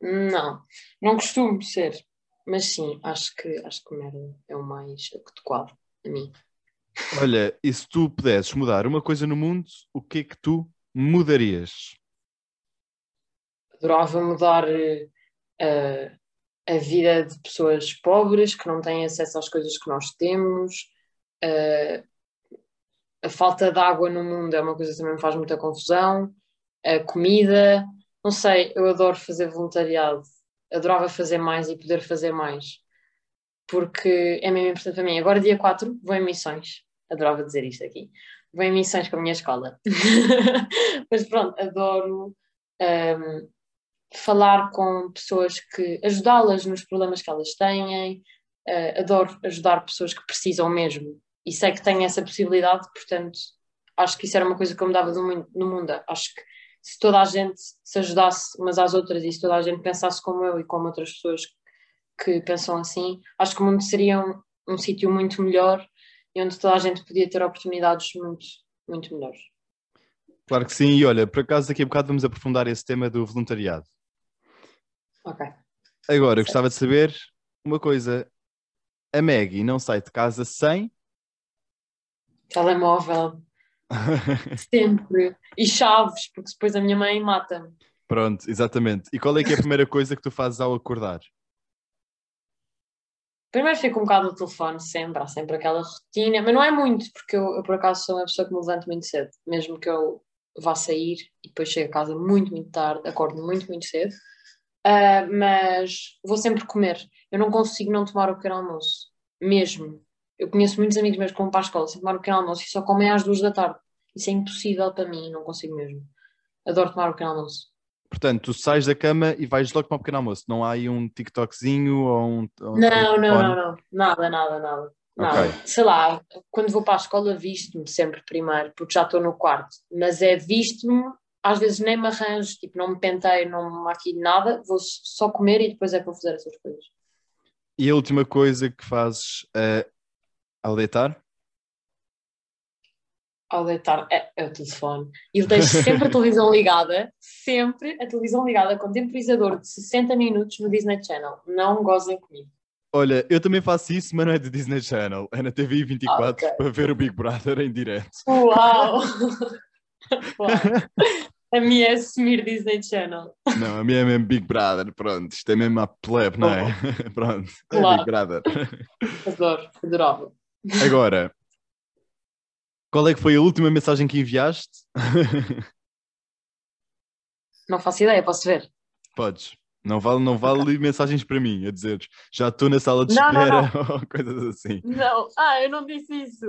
Não. Não costumo ser. Mas sim, acho que, acho que merda é o mais adequado a mim. Olha, e se tu pudesses mudar uma coisa no mundo, o que é que tu mudarias? Adorava mudar a, a vida de pessoas pobres que não têm acesso às coisas que nós temos. Uh, a falta de água no mundo é uma coisa que também me faz muita confusão. A comida, não sei, eu adoro fazer voluntariado. Adorava fazer mais e poder fazer mais. Porque é mesmo importante para mim. Agora, dia 4, vou em missões. Adorava dizer isto aqui. Vou em missões com a minha escola. *laughs* Mas pronto, adoro um, falar com pessoas que. ajudá-las nos problemas que elas têm. Uh, adoro ajudar pessoas que precisam mesmo e sei que tenho essa possibilidade, portanto, acho que isso era uma coisa que eu me dava no mundo. Acho que se toda a gente se ajudasse umas às outras e se toda a gente pensasse como eu e como outras pessoas que pensam assim, acho que o mundo seria um, um sítio muito melhor e onde toda a gente podia ter oportunidades muito, muito melhores. Claro que sim, e olha, por acaso daqui a bocado vamos aprofundar esse tema do voluntariado. Ok. Agora, eu gostava de saber uma coisa. A Maggie não sai de casa sem Telemóvel. *laughs* Sempre. E chaves, porque depois a minha mãe mata-me. Pronto, exatamente. E qual é que é a primeira coisa que tu fazes ao acordar? Primeiro fico um bocado no telefone, sempre, há sempre aquela rotina, mas não é muito, porque eu, eu por acaso sou uma pessoa que me levanto muito cedo, mesmo que eu vá sair e depois chego a casa muito, muito tarde, acordo muito, muito cedo, uh, mas vou sempre comer. Eu não consigo não tomar o pequeno almoço, mesmo. Eu conheço muitos amigos meus que vão para a escola sem tomar o pequeno almoço e só comem às duas da tarde. Isso é impossível para mim, não consigo mesmo. Adoro tomar o pequeno almoço. Portanto, tu sais da cama e vais logo para o pequeno almoço. Não há aí um TikTokzinho ou um. Ou um não, não, não, não. Nada, nada, nada. Nada. Okay. Sei lá, quando vou para a escola visto-me sempre primeiro, porque já estou no quarto. Mas é visto-me, às vezes nem me arranjo, tipo, não me penteio, não me maquilho nada, vou só comer e depois é vou fazer essas coisas. E a última coisa que fazes uh, ao deitar? Ao deitar é, é o telefone. E eu deixo sempre a *laughs* televisão ligada, sempre a televisão ligada com temporizador de 60 minutos no Disney Channel. Não gozem comigo. Olha, eu também faço isso, mas não é de Disney Channel, é na TV 24 okay. para ver o Big Brother em direto. Uau! *laughs* *laughs* A minha é assumir Disney Channel. Não, a minha é mesmo Big Brother, pronto. Isto é mesmo a plebe, não é? *laughs* pronto, claro. é Big Brother. *laughs* Adoro, adorava. Agora, qual é que foi a última mensagem que enviaste? Não faço ideia, posso ver? Podes. Não vale, não vale okay. mensagens para mim, a dizer já estou na sala de não, espera não, não. ou coisas assim. Não, ah, eu não disse isso.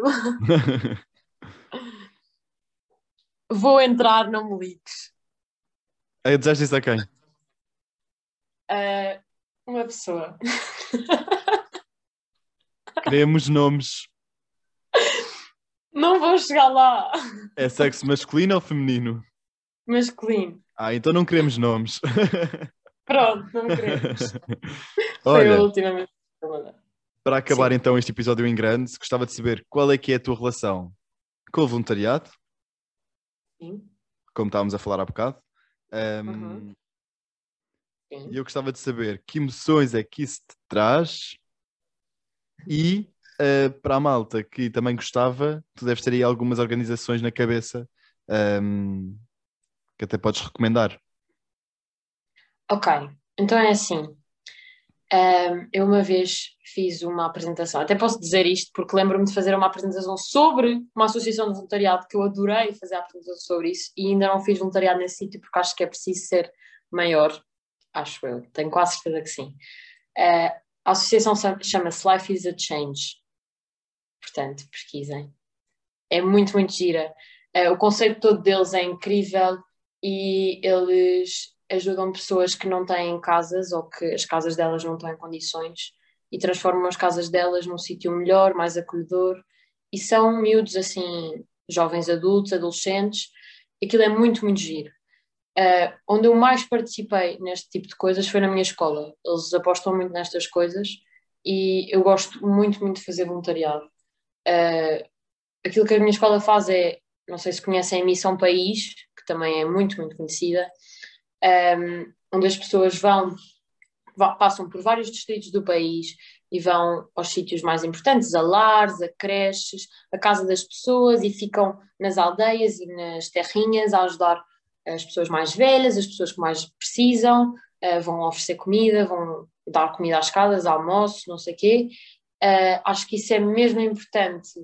Vou entrar, não me ligues. Aí disseste isso a quem? Uh, uma pessoa. Queremos nomes. Não vou chegar lá. É sexo masculino ou feminino? Masculino. Ah, então não queremos nomes. Pronto, não queremos. Olha, *laughs* Foi a última vez Para acabar Sim. então este episódio em grande, gostava de saber qual é que é a tua relação com o voluntariado. Sim. Como estávamos a falar há bocado. Um, uhum. E eu gostava de saber que emoções é que isso te traz e uh, para a malta que também gostava, tu deves ter aí algumas organizações na cabeça um, que até podes recomendar. Ok, então é assim. Um, eu uma vez fiz uma apresentação, até posso dizer isto porque lembro-me de fazer uma apresentação sobre uma associação de voluntariado que eu adorei fazer a apresentação sobre isso e ainda não fiz voluntariado nesse sítio porque acho que é preciso ser maior, acho eu, tenho quase certeza que sim. Uh, a associação chama-se Life is a Change. Portanto, pesquisem. É muito, muito gira. Uh, o conceito todo deles é incrível e eles ajudam pessoas que não têm casas ou que as casas delas não estão em condições e transformam as casas delas num sítio melhor, mais acolhedor. E são miúdos assim, jovens adultos, adolescentes. Aquilo é muito, muito giro. Uh, onde eu mais participei neste tipo de coisas foi na minha escola. Eles apostam muito nestas coisas e eu gosto muito, muito de fazer voluntariado. Uh, aquilo que a minha escola faz é, não sei se conhecem a Missão País, que também é muito, muito conhecida, um, onde as pessoas vão, passam por vários distritos do país e vão aos sítios mais importantes, a lares, a creches, a casa das pessoas e ficam nas aldeias e nas terrinhas a ajudar as pessoas mais velhas, as pessoas que mais precisam, uh, vão oferecer comida, vão dar comida às casas, almoço, não sei o quê. Uh, acho que isso é mesmo importante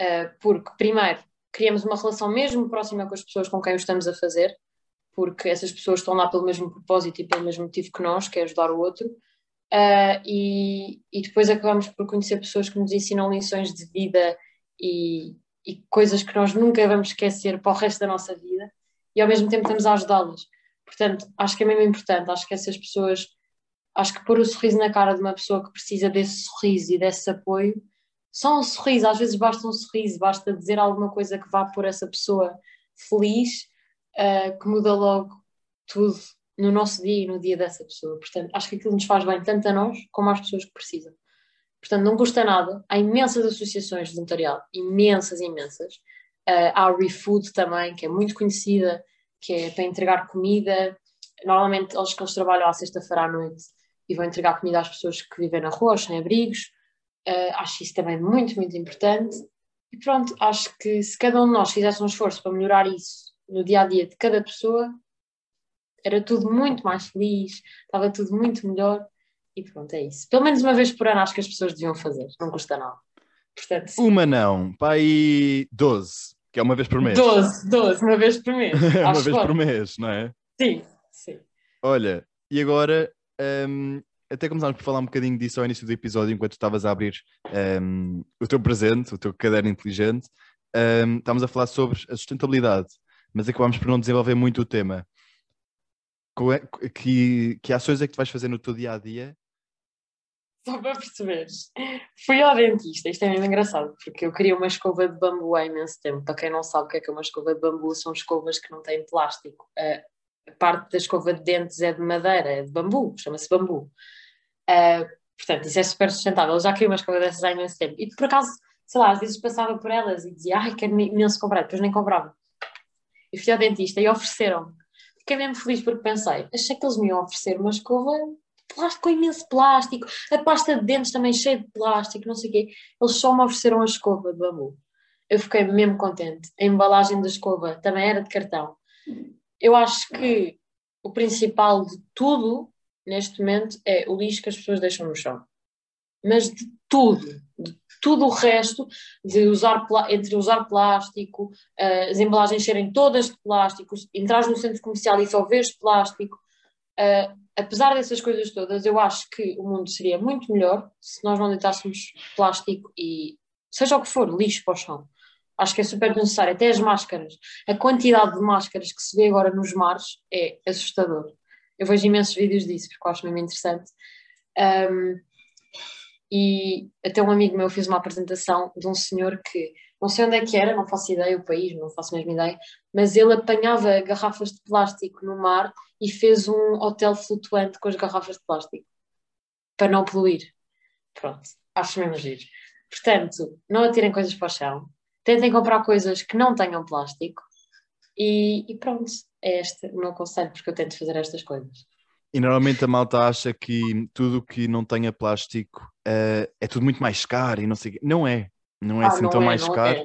Uh, porque, primeiro, criamos uma relação mesmo próxima com as pessoas com quem o estamos a fazer, porque essas pessoas estão lá pelo mesmo propósito e pelo mesmo motivo que nós, que é ajudar o outro. Uh, e, e, depois acabamos por conhecer pessoas que nos ensinam lições de vida e, e, coisas que nós nunca vamos esquecer para o resto da nossa vida e ao mesmo tempo estamos a ajudá-las. Portanto, acho que é mesmo importante, acho que essas pessoas, acho que pôr o sorriso na cara de uma pessoa que precisa desse sorriso e desse apoio, só um sorriso, às vezes basta um sorriso, basta dizer alguma coisa que vá pôr essa pessoa feliz, uh, que muda logo tudo no nosso dia e no dia dessa pessoa. Portanto, acho que aquilo nos faz bem tanto a nós como às pessoas que precisam. Portanto, não custa nada. Há imensas associações de voluntariado, imensas, imensas. Uh, há a ReFood também, que é muito conhecida, que é para entregar comida. Normalmente eles que eles trabalham à sexta-feira à noite e vão entregar comida às pessoas que vivem na rua, sem abrigos. Uh, acho isso também muito, muito importante. E pronto, acho que se cada um de nós fizesse um esforço para melhorar isso no dia a dia de cada pessoa, era tudo muito mais feliz, estava tudo muito melhor e pronto, é isso. Pelo menos uma vez por ano acho que as pessoas deviam fazer, não custa nada. Portanto, uma não, pai 12, que é uma vez por mês. 12, 12, uma vez por mês. *laughs* uma vez por mês, não é? Sim, sim. Olha, e agora, um, até começámos por falar um bocadinho disso ao início do episódio, enquanto estavas a abrir um, o teu presente, o teu caderno inteligente, um, estávamos a falar sobre a sustentabilidade, mas acabámos por não desenvolver muito o tema. É, que, que ações é que tu vais fazer no teu dia a dia? Só para perceberes, fui ao dentista, isto é mesmo engraçado, porque eu queria uma escova de bambu há imenso tempo. Para quem não sabe o que é, que é uma escova de bambu, são escovas que não têm plástico. A parte da escova de dentes é de madeira, é de bambu, chama-se bambu. Uh, portanto, isso é super sustentável. Eu já queria uma escova dessas há imenso tempo. E por acaso, sei lá, às vezes passava por elas e dizia, ai, quero imenso comprar, depois nem comprava. E fui ao dentista e ofereceram-me fiquei mesmo feliz porque pensei, achei que eles me iam oferecer uma escova plástico com imenso plástico, a pasta de dentes também cheia de plástico, não sei o quê. Eles só me ofereceram a escova de bambu. Eu fiquei mesmo contente. A embalagem da escova também era de cartão. Eu acho que o principal de tudo neste momento é o lixo que as pessoas deixam no chão. Mas de tudo, tudo o resto, de usar, entre usar plástico, uh, as embalagens serem todas de plástico, entrar no centro comercial e só vês plástico, uh, apesar dessas coisas todas, eu acho que o mundo seria muito melhor se nós não deitássemos plástico e seja o que for, lixo para o chão. Acho que é super necessário. Até as máscaras. A quantidade de máscaras que se vê agora nos mares é assustador. Eu vejo imensos vídeos disso porque eu acho mesmo interessante. Um, e até um amigo meu fez uma apresentação de um senhor que não sei onde é que era, não faço ideia o país, não faço mesmo ideia, mas ele apanhava garrafas de plástico no mar e fez um hotel flutuante com as garrafas de plástico para não poluir. Pronto, acho mesmo giro. Portanto, não atirem coisas para o chão, tentem comprar coisas que não tenham plástico e, e pronto, é este o meu conselho, porque eu tento fazer estas coisas. E normalmente a malta acha que tudo que não tenha plástico uh, é tudo muito mais caro e não sei Não é. Não é ah, assim não tão é, mais caro.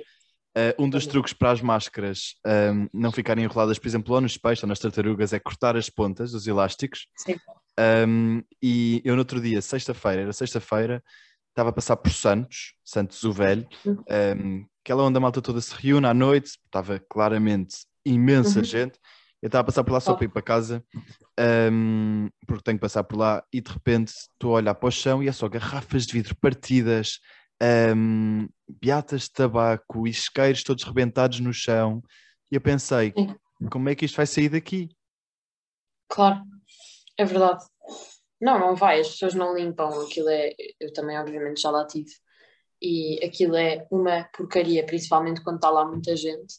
É. Uh, um dos truques para as máscaras um, ehm, não ficarem enroladas, por exemplo, lá nos peixes ou nas tartarugas, é cortar as pontas dos elásticos. Sim. Um, ehm, e eu no outro dia, sexta-feira, era sexta-feira, estava a passar por Santos, Santos o Velho, um, uhum. ehm, aquela onde a malta toda se reúne à noite, estava claramente imensa uhum. gente, eu estava a passar por lá só para ir para casa, um, porque tenho que passar por lá, e de repente estou a olhar para o chão e é só garrafas de vidro partidas, um, beatas de tabaco e isqueiros todos rebentados no chão. E eu pensei, como é que isto vai sair daqui? Claro, é verdade. Não, não vai, as pessoas não limpam, aquilo é, eu também obviamente já lá tive, e aquilo é uma porcaria, principalmente quando está lá muita gente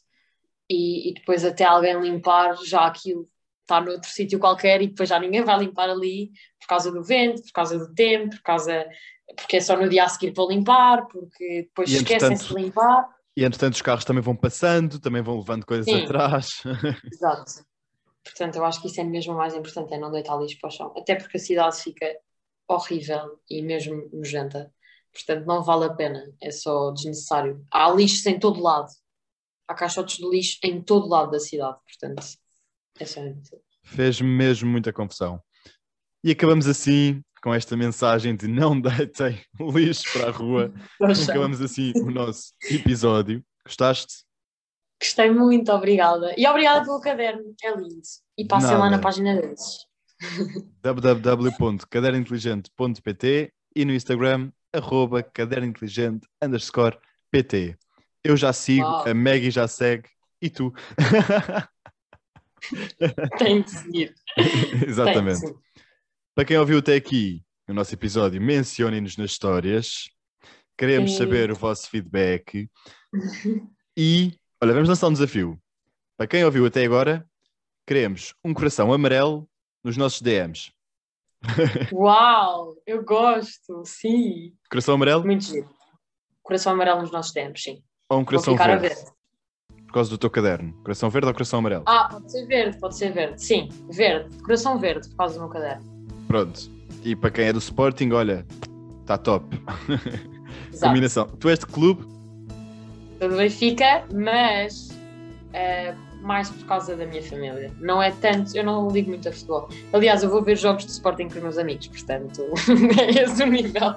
e, e depois até alguém limpar já aquilo está noutro sítio qualquer e depois já ninguém vai limpar ali por causa do vento, por causa do tempo, por causa porque é só no dia a seguir para limpar, porque depois esquecem-se de limpar. E entretanto os carros também vão passando, também vão levando coisas Sim. atrás. *laughs* Exato. Portanto, eu acho que isso é mesmo o mais importante, é não deitar lixo para o chão. Até porque a cidade fica horrível e mesmo nojenta. Portanto, não vale a pena, é só desnecessário. Há lixo em todo lado há caixotes de lixo em todo lado da cidade, portanto, é só Fez mesmo muita confusão. E acabamos assim com esta mensagem de não *laughs* deitem lixo para a rua, acabamos assim o nosso episódio. Gostaste? Gostei muito, obrigada. E obrigada pelo caderno, é lindo. E passem lá na página deles. www.cadernointeligente.pt e no Instagram, arroba cadernointeligente underscore pt. Eu já sigo, a Maggie já segue e tu. *laughs* Tem de seguir. De *laughs* Exatamente. seguir. Para quem ouviu até aqui o nosso episódio, mencionem-nos nas histórias. Queremos saber o vosso feedback. *laughs* E, olha, vamos lançar um desafio. Para quem ouviu até agora, queremos um coração amarelo nos nossos DMs. Uau, eu gosto, sim. Coração amarelo Muito giro. Coração amarelo nos nossos tempos, sim. Ou um coração verde? ver. Por causa do teu caderno. Coração verde ou coração amarelo? Ah, pode ser verde, pode ser verde. Sim, verde. Coração verde, por causa do meu caderno. Pronto. E para quem é do Sporting, olha, está top. Combinação. Tu és de clube? Sou do Benfica, mas eh, mais por causa da minha família. Não é tanto, eu não ligo muito a futebol. Aliás, eu vou ver jogos de Sporting com os meus amigos, portanto, *laughs* é esse o nível.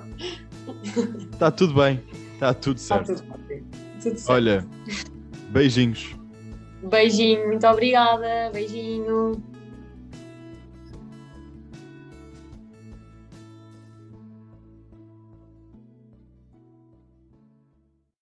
Está tudo bem. Está tudo Está certo. tudo ótimo. Tudo certo. Olha, beijinhos. Beijinho, muito obrigada. Beijinho.